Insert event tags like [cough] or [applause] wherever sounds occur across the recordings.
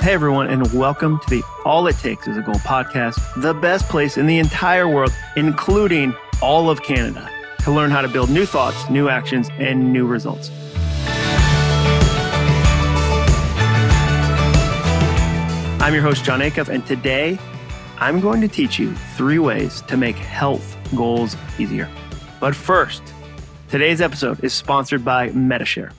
Hey, everyone, and welcome to the All It Takes is a Goal podcast, the best place in the entire world, including all of Canada, to learn how to build new thoughts, new actions, and new results. I'm your host, Jon Acuff, and today I'm going to teach you three ways to make health goals easier. But first, today's episode is sponsored by Medi-Share.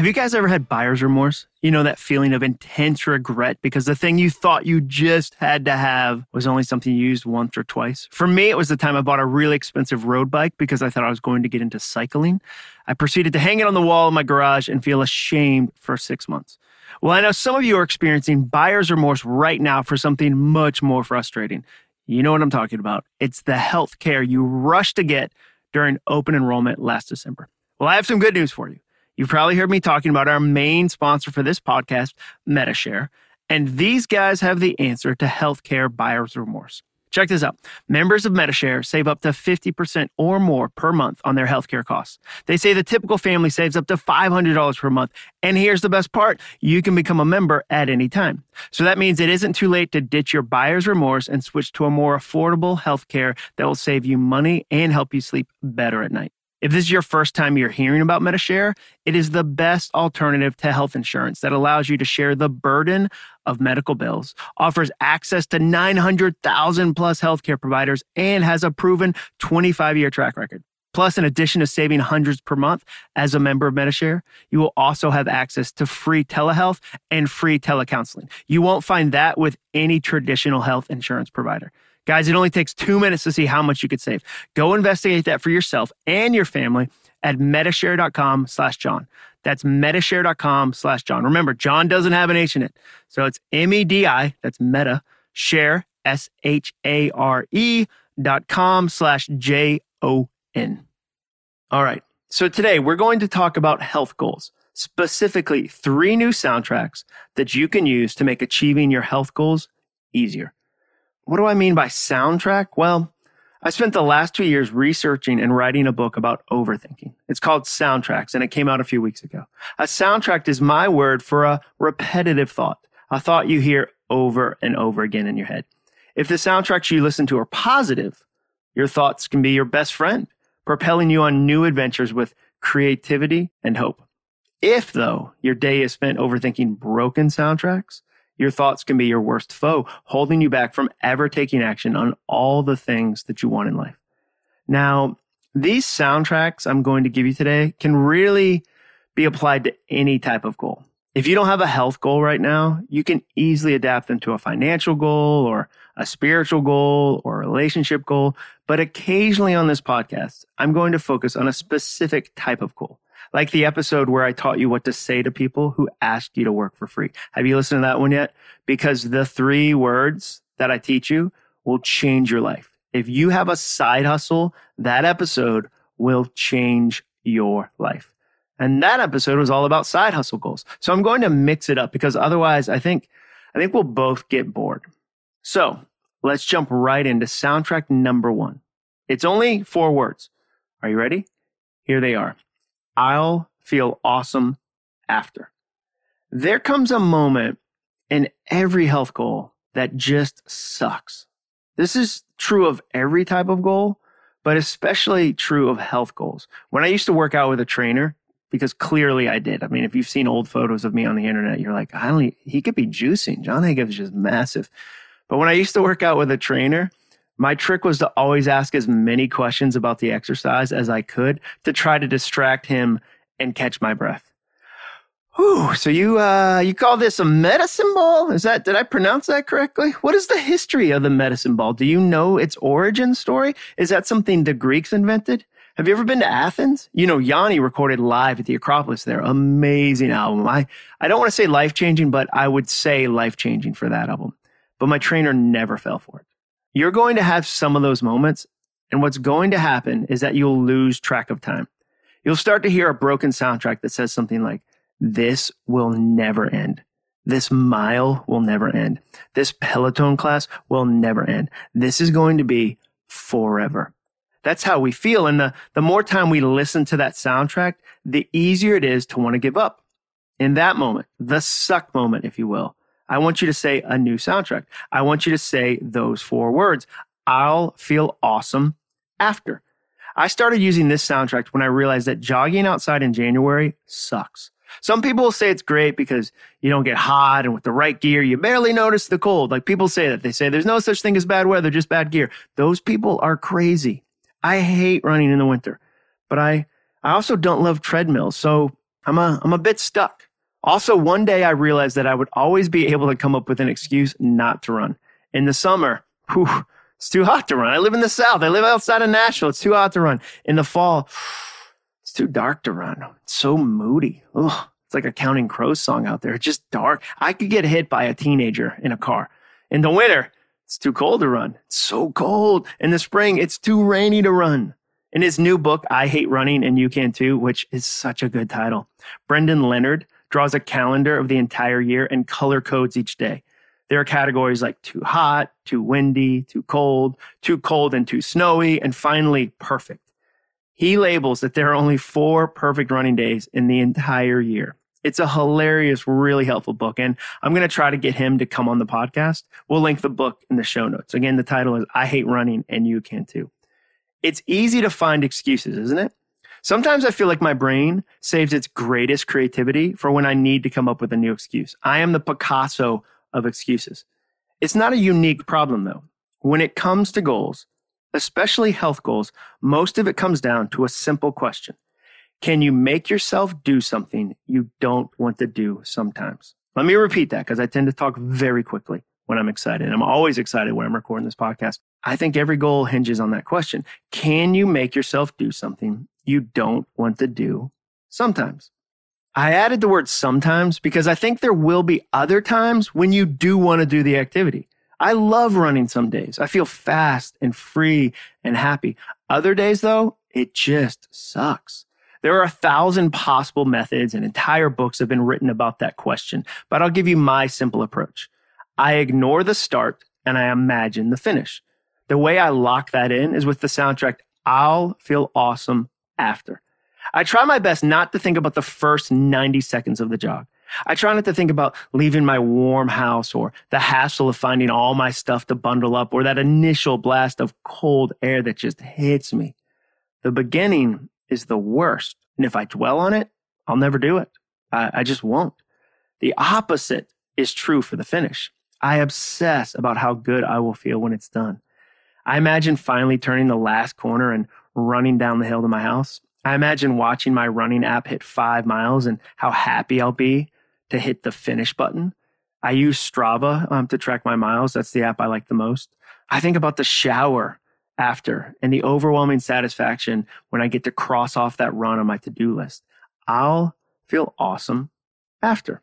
Have you guys ever had buyer's remorse? You know, that feeling of intense regret because the thing you thought you just had to have was only something you used once or twice. For me, it was the time I bought a really expensive road bike because I thought I was going to get into cycling. I proceeded to hang it on the wall in my garage and feel ashamed for six months. Well, I know some of you are experiencing buyer's remorse right now for something much more frustrating. You know what I'm talking about. It's the health care you rushed to get during open enrollment last December. Well, I have some good news for you. You've probably heard me talking about our main sponsor for this podcast, Medi-Share, and these guys have the answer to healthcare buyer's remorse. Check this out. Members of Medi-Share save up to 50% or more per month on their healthcare costs. They say the typical family saves up to $500 per month. And here's the best part you can become a member at any time. So that means it isn't too late to ditch your buyer's remorse and switch to a more affordable healthcare that will save you money and help you sleep better at night. If this is your first time you're hearing about Medi-Share, it is the best alternative to health insurance that allows you to share the burden of medical bills, offers access to 900,000 plus healthcare providers, and has a proven 25 year track record. Plus, in addition to saving hundreds per month as a member of Medi-Share, you will also have access to free telehealth and free telecounseling. You won't find that with any traditional health insurance provider. Guys, it only takes two minutes to see how much you could save. Go investigate that for yourself and your family at medishare.com slash Jon. That's medishare.com slash Jon. Remember, Jon doesn't have an H in it. So it's M-E-D-I, that's medi, share, S-H-A-R-E dot com slash J-O-N. All right. So today we're going to talk about health goals, specifically three new soundtracks that you can use to make achieving your health goals easier. What do I mean by soundtrack? Well, I spent the last two years researching and writing a book about overthinking. It's called Soundtracks and it came out a few weeks ago. A soundtrack is my word for a repetitive thought, a thought you hear over and over again in your head. If the soundtracks you listen to are positive, your thoughts can be your best friend, propelling you on new adventures with creativity and hope. If, though, your day is spent overthinking broken soundtracks, your thoughts can be your worst foe, holding you back from ever taking action on all the things that you want in life. Now, these soundtracks I'm going to give you today can really be applied to any type of goal. If you don't have a health goal right now, you can easily adapt them to a financial goal or a spiritual goal or a relationship goal. But occasionally on this podcast, I'm going to focus on a specific type of goal like the episode where I taught you what to say to people who ask you to work for free. Have you listened to that one yet? Because the three words that I teach you will change your life. If you have a side hustle, that episode will change your life. And that episode was all about side hustle goals. So I'm going to mix it up because otherwise I think, I think we'll both get bored. So let's jump right into soundtrack number one. It's only four words. Are you ready? Here they are. I'll feel awesome after. There comes a moment in every health goal that just sucks. This is true of every type of goal, but especially true of health goals. When I used to work out with a trainer, because clearly I did. I mean, if you've seen old photos of me on the internet, you're like, I don't, he could be juicing. Jon Acuff is just massive. But when I used to work out with a trainer, my trick was to always ask as many questions about the exercise as I could to try to distract him and catch my breath. Whew, so you uh, you call this a medicine ball? Is that did I pronounce that correctly? What is the history of the medicine ball? Do you know its origin story? Is that something the Greeks invented? Have you ever been to Athens? You know, Yanni recorded live at the Acropolis there. Amazing album. I, I don't want to say life changing, but I would say life changing for that album. But my trainer never fell for it. You're going to have some of those moments. And what's going to happen is that you'll lose track of time. You'll start to hear a broken soundtrack that says something like, this will never end. This mile will never end. This Peloton class will never end. This is going to be forever. That's how we feel. And the, the more time we listen to that soundtrack, the easier it is to want to give up. In that moment, the suck moment, if you will, I want you to say a new soundtrack. I want you to say those four words. I'll feel awesome after. I started using this soundtrack when I realized that jogging outside in January sucks. Some people will say it's great because you don't get hot and with the right gear, you barely notice the cold. Like people say that. They say there's no such thing as bad weather, just bad gear. Those people are crazy. I hate running in the winter, but I, I also don't love treadmills. So I'm a, I'm a bit stuck. Also, one day I realized that I would always be able to come up with an excuse not to run. In the summer, whew, it's too hot to run. I live in the South. I live outside of Nashville. It's too hot to run. In the fall, [sighs] it's too dark to run. It's so moody. Ugh. It's like a Counting Crows song out there. It's just dark. I could get hit by a teenager in a car. In the winter, it's too cold to run. It's so cold. In the spring, it's too rainy to run. In his new book, I Hate Running and You Can Too, which is such a good title, Brendan Leonard draws a calendar of the entire year and color codes each day. There are categories like too hot, too windy, too cold, too cold and too snowy, and finally perfect. He labels that there are only four perfect running days in the entire year. It's a hilarious, really helpful book. And I'm going to try to get him to come on the podcast. We'll link the book in the show notes. Again, the title is I Hate Running and You Can Too. It's easy to find excuses, isn't it? Sometimes I feel like my brain saves its greatest creativity for when I need to come up with a new excuse. I am the Picasso of excuses. It's not a unique problem though. When it comes to goals, especially health goals, most of it comes down to a simple question. Can you make yourself do something you don't want to do sometimes? Let me repeat that because I tend to talk very quickly when I'm excited. I'm always excited when I'm recording this podcast. I think every goal hinges on that question. Can you make yourself do something you don't want to do sometimes? I added the word sometimes because I think there will be other times when you do want to do the activity. I love running some days. I feel fast and free and happy. Other days though, it just sucks. There are a thousand possible methods and entire books have been written about that question, but I'll give you my simple approach. I ignore the start and I imagine the finish. The way I lock that in is with the soundtrack. I'll feel awesome after. I try my best not to think about the first 90 seconds of the jog. I try not to think about leaving my warm house or the hassle of finding all my stuff to bundle up or that initial blast of cold air that just hits me. The beginning is the worst. And if I dwell on it, I'll never do it. I, I just won't. The opposite is true for the finish. I obsess about how good I will feel when it's done. I imagine finally turning the last corner and running down the hill to my house. I imagine watching my running app hit five miles and how happy I'll be to hit the finish button. I use Strava um, to track my miles. That's the app I like the most. I think about the shower after and the overwhelming satisfaction when I get to cross off that run on my to do list. I'll feel awesome after.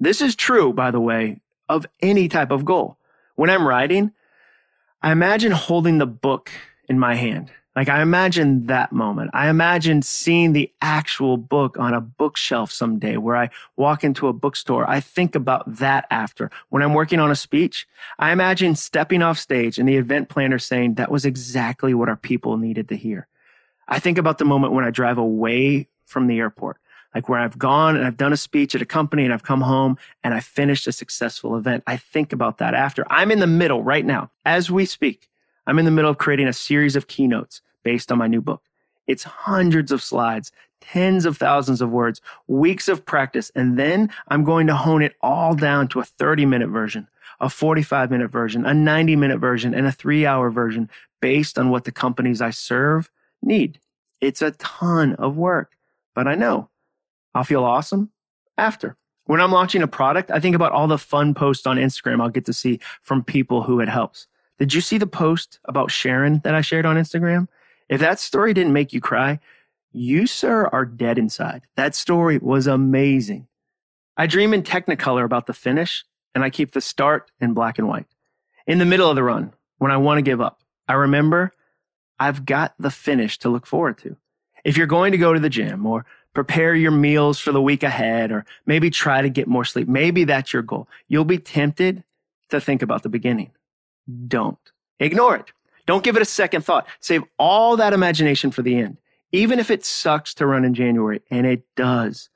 This is true, by the way, of any type of goal. When I'm writing, I imagine holding the book in my hand like I imagine that moment. I imagine seeing the actual book on a bookshelf someday where I walk into a bookstore. I think about that after. When I'm working on a speech, I imagine stepping off stage and the event planner saying that was exactly what our people needed to hear. I think about the moment when I drive away from the airport, like where I've gone and I've done a speech at a company and I've come home and I finished a successful event. I think about that after. I'm in the middle right now as we speak I'm in the middle of creating a series of keynotes based on my new book. It's hundreds of slides, tens of thousands of words, weeks of practice, and then I'm going to hone it all down to a 30 minute version, a 45 minute version, a 90 minute version, and a three hour version based on what the companies I serve need. It's a ton of work, but I know I'll feel awesome after. When I'm launching a product, I think about all the fun posts on Instagram I'll get to see from people who it helps. Did you see the post about Sharon that I shared on Instagram? If that story didn't make you cry, you, sir, are dead inside. That story was amazing. I dream in Technicolor about the finish, and I keep the start in black and white. In the middle of the run, when I want to give up, I remember I've got the finish to look forward to. If you're going to go to the gym or prepare your meals for the week ahead, or maybe try to get more sleep, maybe that's your goal. You'll be tempted to think about the beginning. Don't. Ignore it. Don't give it a second thought. Save all that imagination for the end, even if it sucks to run in January, and it does.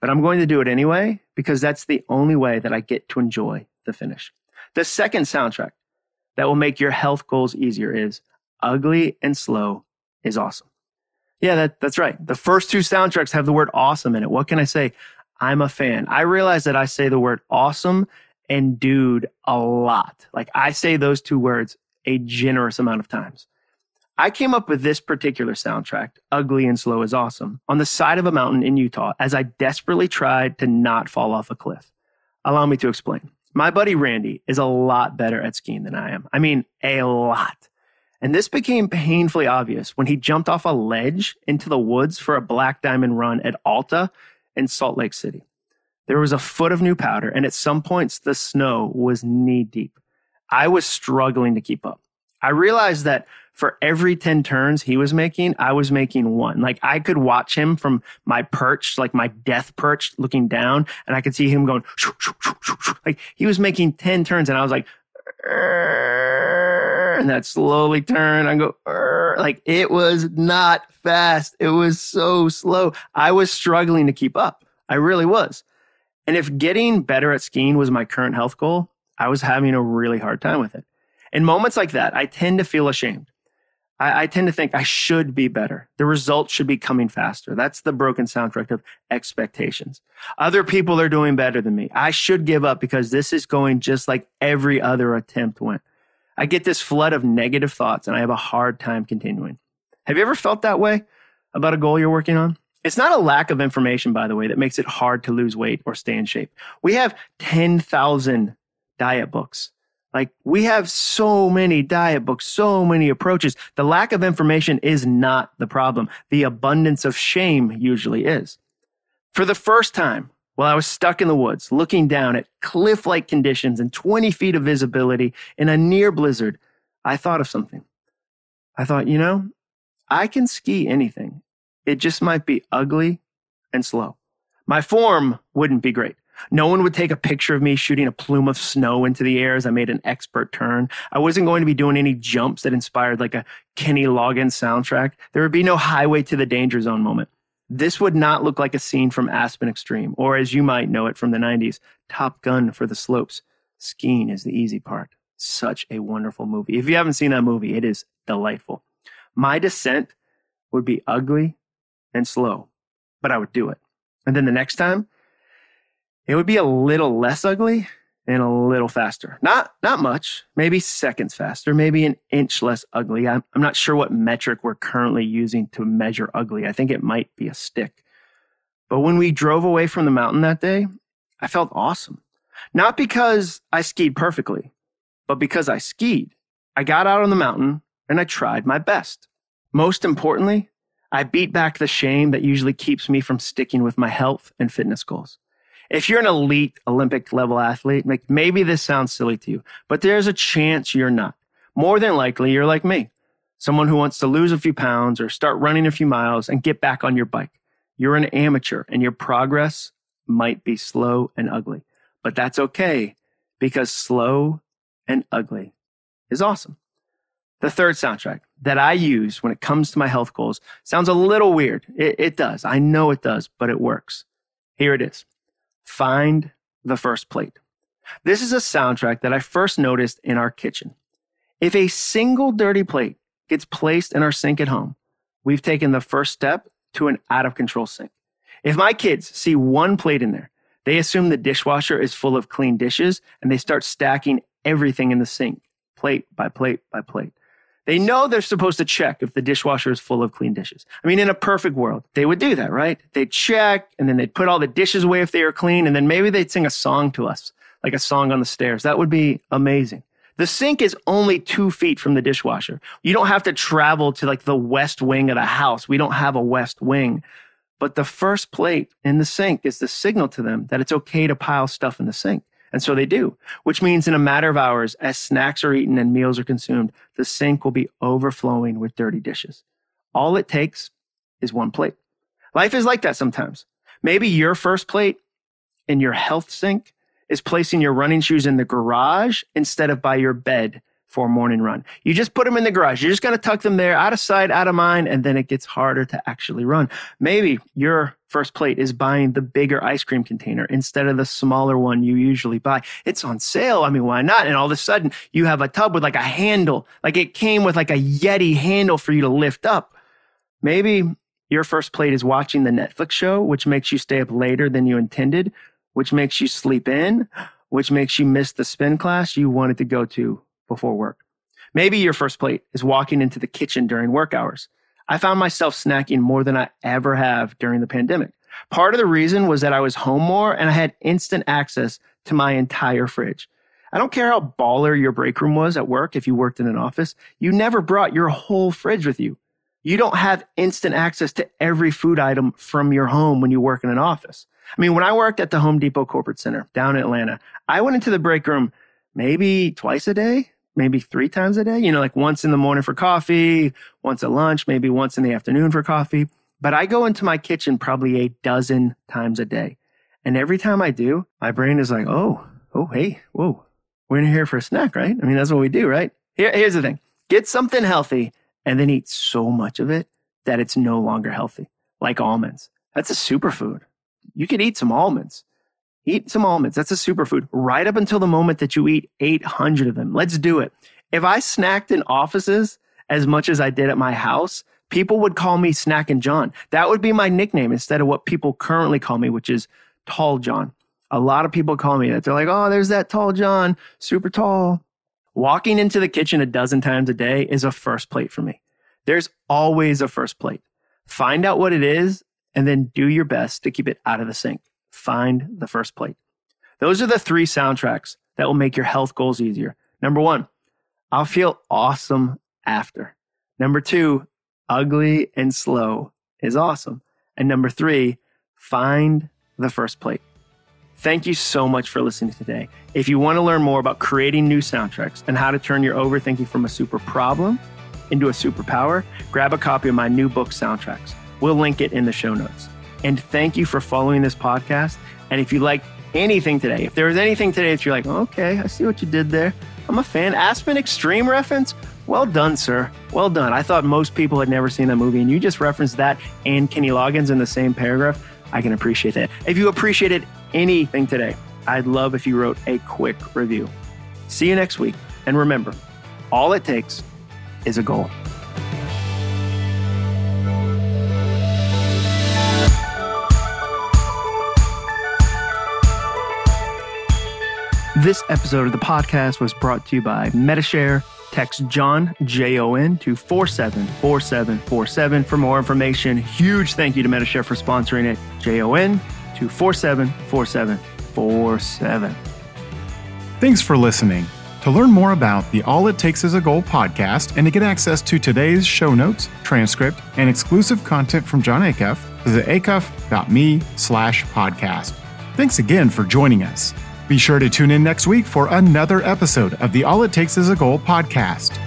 But I'm going to do it anyway because that's the only way that I get to enjoy the finish. The second soundtrack that will make your health goals easier is Ugly and Slow is Awesome. Yeah, that, that's right. The first two soundtracks have the word awesome in it. What can I say? I'm a fan. I realize that I say the word awesome and dude a lot. Like I say those two words a generous amount of times. I came up with this particular soundtrack, Ugly and Slow is Awesome, on the side of a mountain in Utah as I desperately tried to not fall off a cliff. Allow me to explain. My buddy Randy is a lot better at skiing than I am. I mean, a lot. And this became painfully obvious when he jumped off a ledge into the woods for a black diamond run at Alta in Salt Lake City. There was a foot of new powder, and at some points, the snow was knee deep. I was struggling to keep up. I realized that for every 10 turns he was making, I was making one. Like I could watch him from my perch, like my death perch looking down, and I could see him going, shoo, shoo, shoo, like he was making 10 turns, and I was like, and that slowly turn. I go, like it was not fast. It was so slow. I was struggling to keep up. I really was. And if getting better at skiing was my current health goal, I was having a really hard time with it. In moments like that, I tend to feel ashamed. I, I, tend to think I should be better. The results should be coming faster. That's the broken soundtrack of expectations. Other people are doing better than me. I should give up because this is going just like every other attempt went. I get this flood of negative thoughts and I have a hard time continuing. Have you ever felt that way about a goal you're working on? It's not a lack of information, by the way, that makes it hard to lose weight or stay in shape. We have 10,000 diet books. Like we have so many diet books, so many approaches. The lack of information is not the problem. The abundance of shame usually is. For the first time, while I was stuck in the woods, looking down at cliff like conditions and 20 feet of visibility in a near blizzard, I thought of something. I thought, you know, I can ski anything. It just might be ugly and slow. My form wouldn't be great. No one would take a picture of me shooting a plume of snow into the air as I made an expert turn. I wasn't going to be doing any jumps that inspired like a Kenny Loggins soundtrack. There would be no highway to the danger zone moment. This would not look like a scene from Aspen Extreme, or as you might know it from the 90s, Top Gun for the slopes. Skiing is the easy part. Such a wonderful movie. If you haven't seen that movie, it is delightful. My descent would be ugly and slow, but I would do it. And then the next time, it would be a little less ugly and a little faster. Not not much, maybe seconds faster, maybe an inch less ugly. I'm, I'm not sure what metric we're currently using to measure ugly. I think it might be a stick. But when we drove away from the mountain that day, I felt awesome. Not because I skied perfectly, but because I skied. I got out on the mountain and I tried my best. Most importantly, I beat back the shame that usually keeps me from sticking with my health and fitness goals if you're an elite Olympic level athlete, maybe this sounds silly to you, but there's a chance you're not. More than likely, you're like me, someone who wants to lose a few pounds or start running a few miles and get back on your bike. You're an amateur and your progress might be slow and ugly, but that's okay because slow and ugly is awesome. The third soundtrack that I use when it comes to my health goals sounds a little weird. It, it does. I know it does, but it works. Here it is. Find the First Plate. This is a soundtrack that I first noticed in our kitchen. If a single dirty plate gets placed in our sink at home, we've taken the first step to an out of control sink. If my kids see one plate in there, they assume the dishwasher is full of clean dishes and they start stacking everything in the sink, plate by plate by plate. They know they're supposed to check if the dishwasher is full of clean dishes. I mean, in a perfect world, they would do that, right? They'd check and then they'd put all the dishes away if they were clean. And then maybe they'd sing a song to us, like a song on the stairs. That would be amazing. The sink is only two feet from the dishwasher. You don't have to travel to like the west wing of the house. We don't have a west wing. But the first plate in the sink is the signal to them that it's okay to pile stuff in the sink. And so they do, which means in a matter of hours, as snacks are eaten and meals are consumed, the sink will be overflowing with dirty dishes. All it takes is one plate. Life is like that sometimes. Maybe your first plate in your health sink is placing your running shoes in the garage instead of by your bed for a morning run. You just put them in the garage. You're just going to tuck them there out of sight, out of mind, and then it gets harder to actually run. Maybe your first plate is buying the bigger ice cream container instead of the smaller one you usually buy. It's on sale. I mean, why not? And all of a sudden you have a tub with like a handle, like it came with like a Yeti handle for you to lift up. Maybe your first plate is watching the Netflix show, which makes you stay up later than you intended, which makes you sleep in, which makes you miss the spin class you wanted to go to before work. Maybe your first plate is walking into the kitchen during work hours. I found myself snacking more than I ever have during the pandemic. Part of the reason was that I was home more and I had instant access to my entire fridge. I don't care how baller your break room was at work if you worked in an office, you never brought your whole fridge with you. You don't have instant access to every food item from your home when you work in an office. I mean, when I worked at the Home Depot Corporate Center down in Atlanta, I went into the break room maybe twice a day, maybe three times a day, you know, like once in the morning for coffee, once at lunch, maybe once in the afternoon for coffee. But I go into my kitchen probably a dozen times a day. And every time I do, my brain is like, oh, oh, hey, whoa, we're in here for a snack, right? I mean, that's what we do, right? Here, here's the thing get something healthy and then eat so much of it that it's no longer healthy, like almonds. That's a superfood. You could eat some almonds. Eat some almonds. That's a superfood right up until the moment that you eat 800 of them. Let's do it. If I snacked in offices as much as I did at my house, people would call me Snackin' John. That would be my nickname instead of what people currently call me, which is Tall John. A lot of people call me that. They're like, oh, there's that tall John, super tall. Walking into the kitchen a dozen times a day is a first plate for me. There's always a first plate. Find out what it is and then do your best to keep it out of the sink find the first plate. Those are the three soundtracks that will make your health goals easier. Number one, I'll feel awesome after. Number two, ugly and slow is awesome. And number three, find the first plate. Thank you so much for listening today. If you want to learn more about creating new soundtracks and how to turn your overthinking from a super problem into a superpower, grab a copy of my new book, Soundtracks. We'll link it in the show notes. And thank you for following this podcast. And if you like anything today, if there was anything today that you're like, okay, I see what you did there. I'm a fan. Aspen Extreme reference. Well done, sir. Well done. I thought most people had never seen that movie, and you just referenced that and Kenny Loggins in the same paragraph. I can appreciate that. If you appreciated anything today, I'd love if you wrote a quick review. See you next week. And remember, all it takes is a goal. This episode of the podcast was brought to you by Medi-Share. Text Jon, J O N, to 474747 for more information. Huge thank you to Medi-Share for sponsoring it. J O N to 474747. Thanks for listening. To learn more about the All It Takes Is a Goal podcast and to get access to today's show notes, transcript, and exclusive content from Jon Acuff, visit acuff.me slash podcast. Thanks again for joining us. Be sure to tune in next week for another episode of the All It Takes Is a Goal podcast.